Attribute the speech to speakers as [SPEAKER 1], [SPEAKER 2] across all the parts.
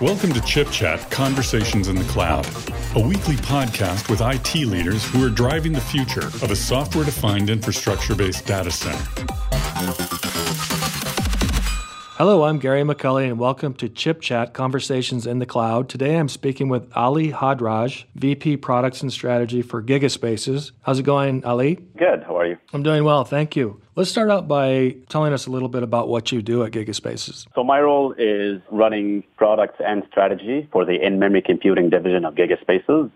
[SPEAKER 1] Welcome to Chip Chat Conversations in the Cloud, a weekly podcast with IT leaders who are driving the future of a software defined infrastructure based data center.
[SPEAKER 2] Hello, I'm Gary McCulley, and welcome to Chip Chat Conversations in the Cloud. Today I'm speaking with Ali Hodroj, VP Products and Strategy for Gigaspaces. How's it going, Ali?
[SPEAKER 3] Good. How are you?
[SPEAKER 2] I'm doing well, thank you. Let's start out by telling us a little bit about what you do at Gigaspaces.
[SPEAKER 3] So my role is running products and strategy for the in-memory computing division of Gigaspaces.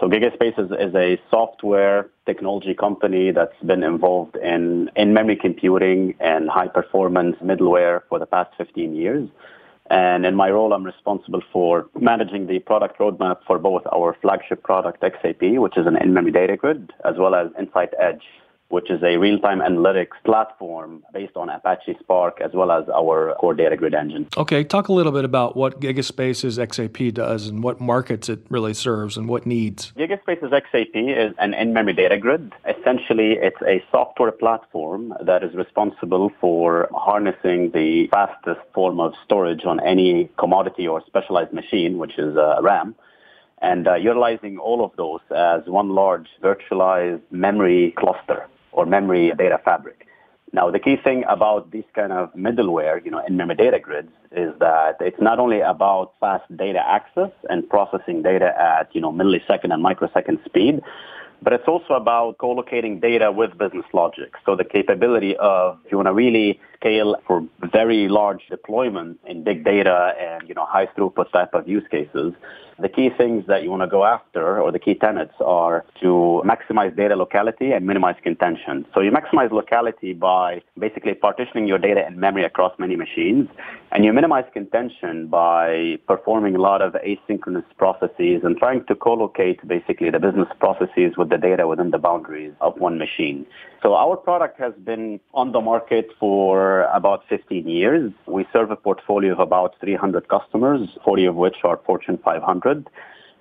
[SPEAKER 3] So Gigaspaces is a software technology company that's been involved in in-memory computing and high-performance middleware for the past 15 years. And in my role, I'm responsible for managing the product roadmap for both our flagship product, XAP, which is an in-memory data grid, as well as Insight Edge, which is a real-time analytics platform based on Apache Spark as well as our core data grid engine.
[SPEAKER 2] Okay, talk a little bit about what Gigaspace's XAP does and what markets it really serves and what needs.
[SPEAKER 3] Gigaspace's XAP is an in-memory data grid. Essentially, it's a software platform that is responsible for harnessing the fastest form of storage on any commodity or specialized machine, which is uh, RAM and uh, utilizing all of those as one large virtualized memory cluster or memory data fabric. Now, the key thing about these kind of middleware, you know, in-memory data grids is that it's not only about fast data access and processing data at, you know, millisecond and microsecond speed, but it's also about co-locating data with business logic. So the capability of, if you want to really scale for very large deployment in big data and, you know, high throughput type of use cases, the key things that you want to go after or the key tenets are to maximize data locality and minimize contention. So you maximize locality by basically partitioning your data in memory across many machines and you minimize contention by performing a lot of asynchronous processes and trying to co-locate basically the business processes with the data within the boundaries of one machine. So our product has been on the market for about 15 years. We serve a portfolio of about 300 customers, 40 of which are Fortune 500.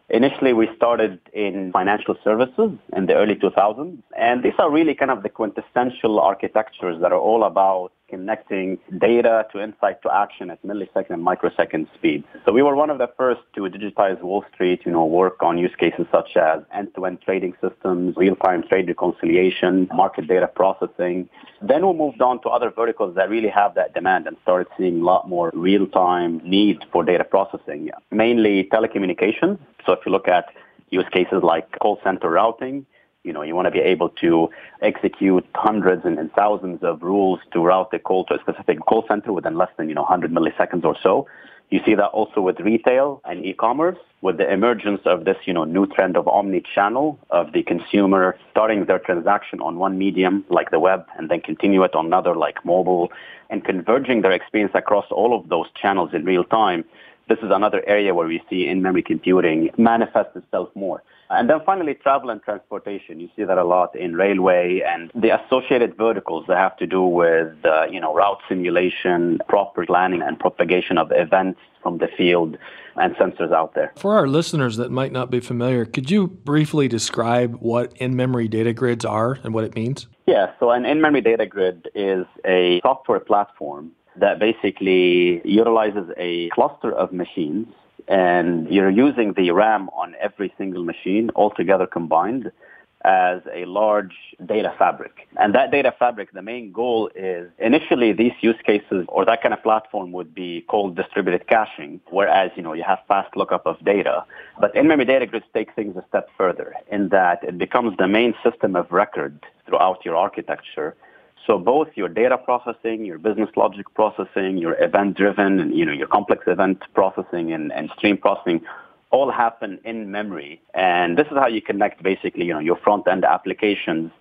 [SPEAKER 3] Initially, we started in financial services in the early 2000s, and these are really kind of the quintessential architectures that are all about connecting data to insight to action at millisecond and microsecond speed. So we were one of the first to digitize Wall Street, you know, work on use cases such as end-to-end trading systems, real-time trade reconciliation, market data processing. Then we moved on to other verticals that really have that demand and started seeing a lot more real-time need for data processing, mainly telecommunications. So if you look at use cases like call center routing, you know, you want to be able to execute hundreds and, and, thousands of rules to route the call to a specific call center within less than, you know, 100 milliseconds or so. You see that also with retail and e-commerce, with the emergence of this, you know, new trend of omni-channel, of the consumer starting their transaction on one medium like the web and then continue it on another like mobile and converging their experience across all of those channels in real time. This is another area where we see in-memory computing manifest itself more. And then finally, travel and transportation. You see that a lot in railway and the associated verticals that have to do with, uh, you know, route simulation, proper planning and propagation of events from the field and sensors out there.
[SPEAKER 2] For our listeners that might not be familiar, could you briefly describe what in-memory data grids are and what it means?
[SPEAKER 3] Yeah, so an in-memory data grid is a software platform that basically utilizes a cluster of machines and you're using the RAM on every single machine altogether combined as a large data fabric. And that data fabric, the main goal is initially these use cases or that kind of platform would be called distributed caching, whereas, you know, you have fast lookup of data. But in-memory data grids take things a step further in that it becomes the main system of record throughout your architecture so both your data processing, your business logic processing, your event driven and you know your complex event processing and, and stream processing all happen in memory. And this is how you connect basically, you know, your front end applications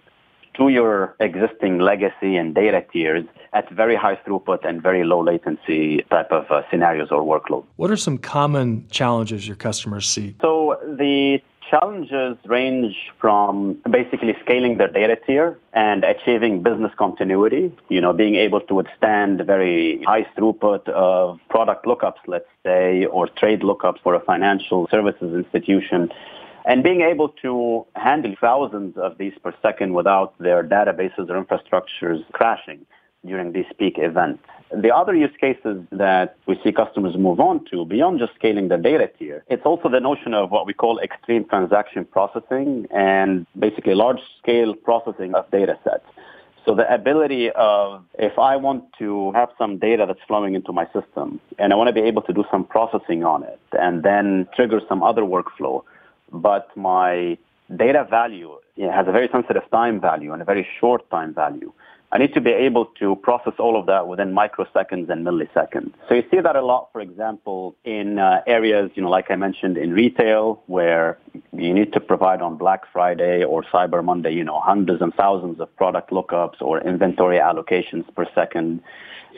[SPEAKER 3] to your existing legacy and data tiers at very high throughput and very low latency type of uh, scenarios or workloads.
[SPEAKER 2] What are some common challenges your customers see?
[SPEAKER 3] So the challenges range from basically scaling their data tier and achieving business continuity, you know, being able to withstand very high throughput of product lookups, let's say, or trade lookups for a financial services institution and being able to handle thousands of these per second without their databases or infrastructures crashing during these peak events. The other use cases that we see customers move on to beyond just scaling the data tier, it's also the notion of what we call extreme transaction processing and basically large scale processing of data sets. So the ability of if I want to have some data that's flowing into my system and I want to be able to do some processing on it and then trigger some other workflow, but my data value has a very sensitive time value and a very short time value. I need to be able to process all of that within microseconds and milliseconds. So you see that a lot, for example, in uh, areas, you know, like I mentioned in retail, where you need to provide on Black Friday or Cyber Monday, you know, hundreds and thousands of product lookups or inventory allocations per second.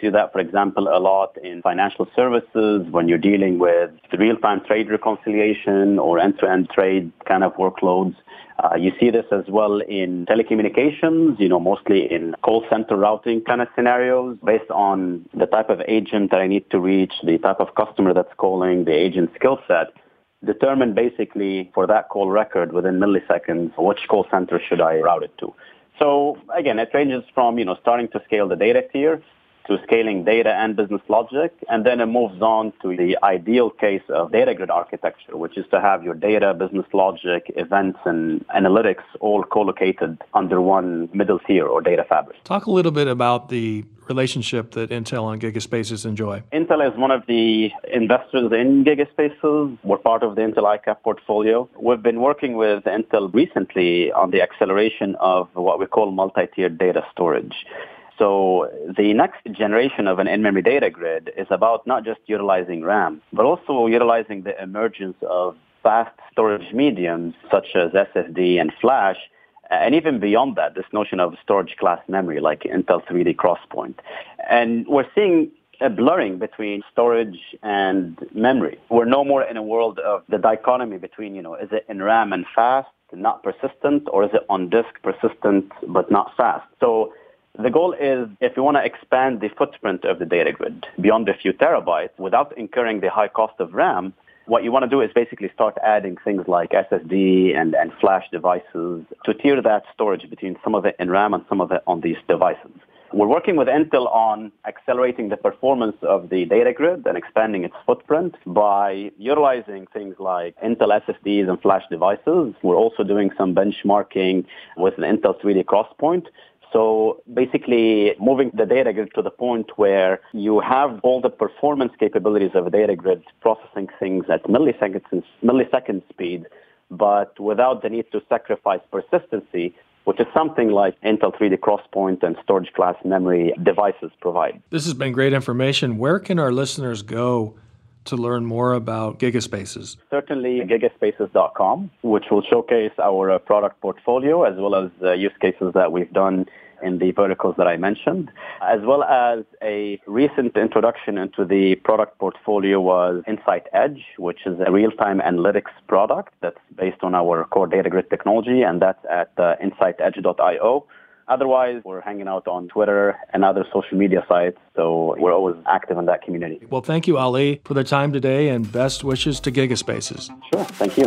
[SPEAKER 3] See that, for example, a lot in financial services when you're dealing with real-time trade reconciliation or end-to-end trade kind of workloads. Uh, you see this as well in telecommunications, you know, mostly in call center routing kind of scenarios based on the type of agent that I need to reach, the type of customer that's calling, the agent skill set determine basically for that call record within milliseconds which call center should I route it to. So again, it ranges from, you know, starting to scale the data tier to scaling data and business logic. And then it moves on to the ideal case of data grid architecture, which is to have your data, business logic, events, and analytics all co-located under one middle tier or data fabric.
[SPEAKER 2] Talk a little bit about the relationship that Intel and Gigaspaces enjoy.
[SPEAKER 3] Intel is one of the investors in Gigaspaces. We're part of the Intel ICAP portfolio. We've been working with Intel recently on the acceleration of what we call multi-tiered data storage. So the next generation of an in-memory data grid is about not just utilizing RAM, but also utilizing the emergence of fast storage mediums such as SSD and flash, and even beyond that, this notion of storage class memory like Intel 3D XPoint. And we're seeing a blurring between storage and memory. We're no more in a world of the dichotomy between, you know, is it in RAM and fast, not persistent, or is it on disk persistent but not fast? So the goal is if you want to expand the footprint of the data grid beyond a few terabytes without incurring the high cost of RAM, what you want to do is basically start adding things like SSD and, and flash devices to tier that storage between some of it in RAM and some of it on these devices. We're working with Intel on accelerating the performance of the data grid and expanding its footprint by utilizing things like Intel SSDs and flash devices. We're also doing some benchmarking with an Intel 3D XPoint so basically moving the data grid to the point where you have all the performance capabilities of a data grid processing things at milliseconds, millisecond speed, but without the need to sacrifice persistency, which is something like Intel 3D XPoint and storage class memory devices provide.
[SPEAKER 2] This has been great information. Where can our listeners go to learn more about Gigaspaces?
[SPEAKER 3] Certainly gigaspaces.com, which will showcase our uh, product portfolio as well as use cases that we've done in the verticals that I mentioned, as well as a recent introduction into the product portfolio was Insight Edge, which is a real-time analytics product that's based on our core data grid technology, and that's at uh, insightedge.io. Otherwise, we're hanging out on Twitter and other social media sites, so we're always active in that community.
[SPEAKER 2] Well, thank you, Ali, for the time today, and best wishes to Gigaspaces.
[SPEAKER 3] Sure, thank you.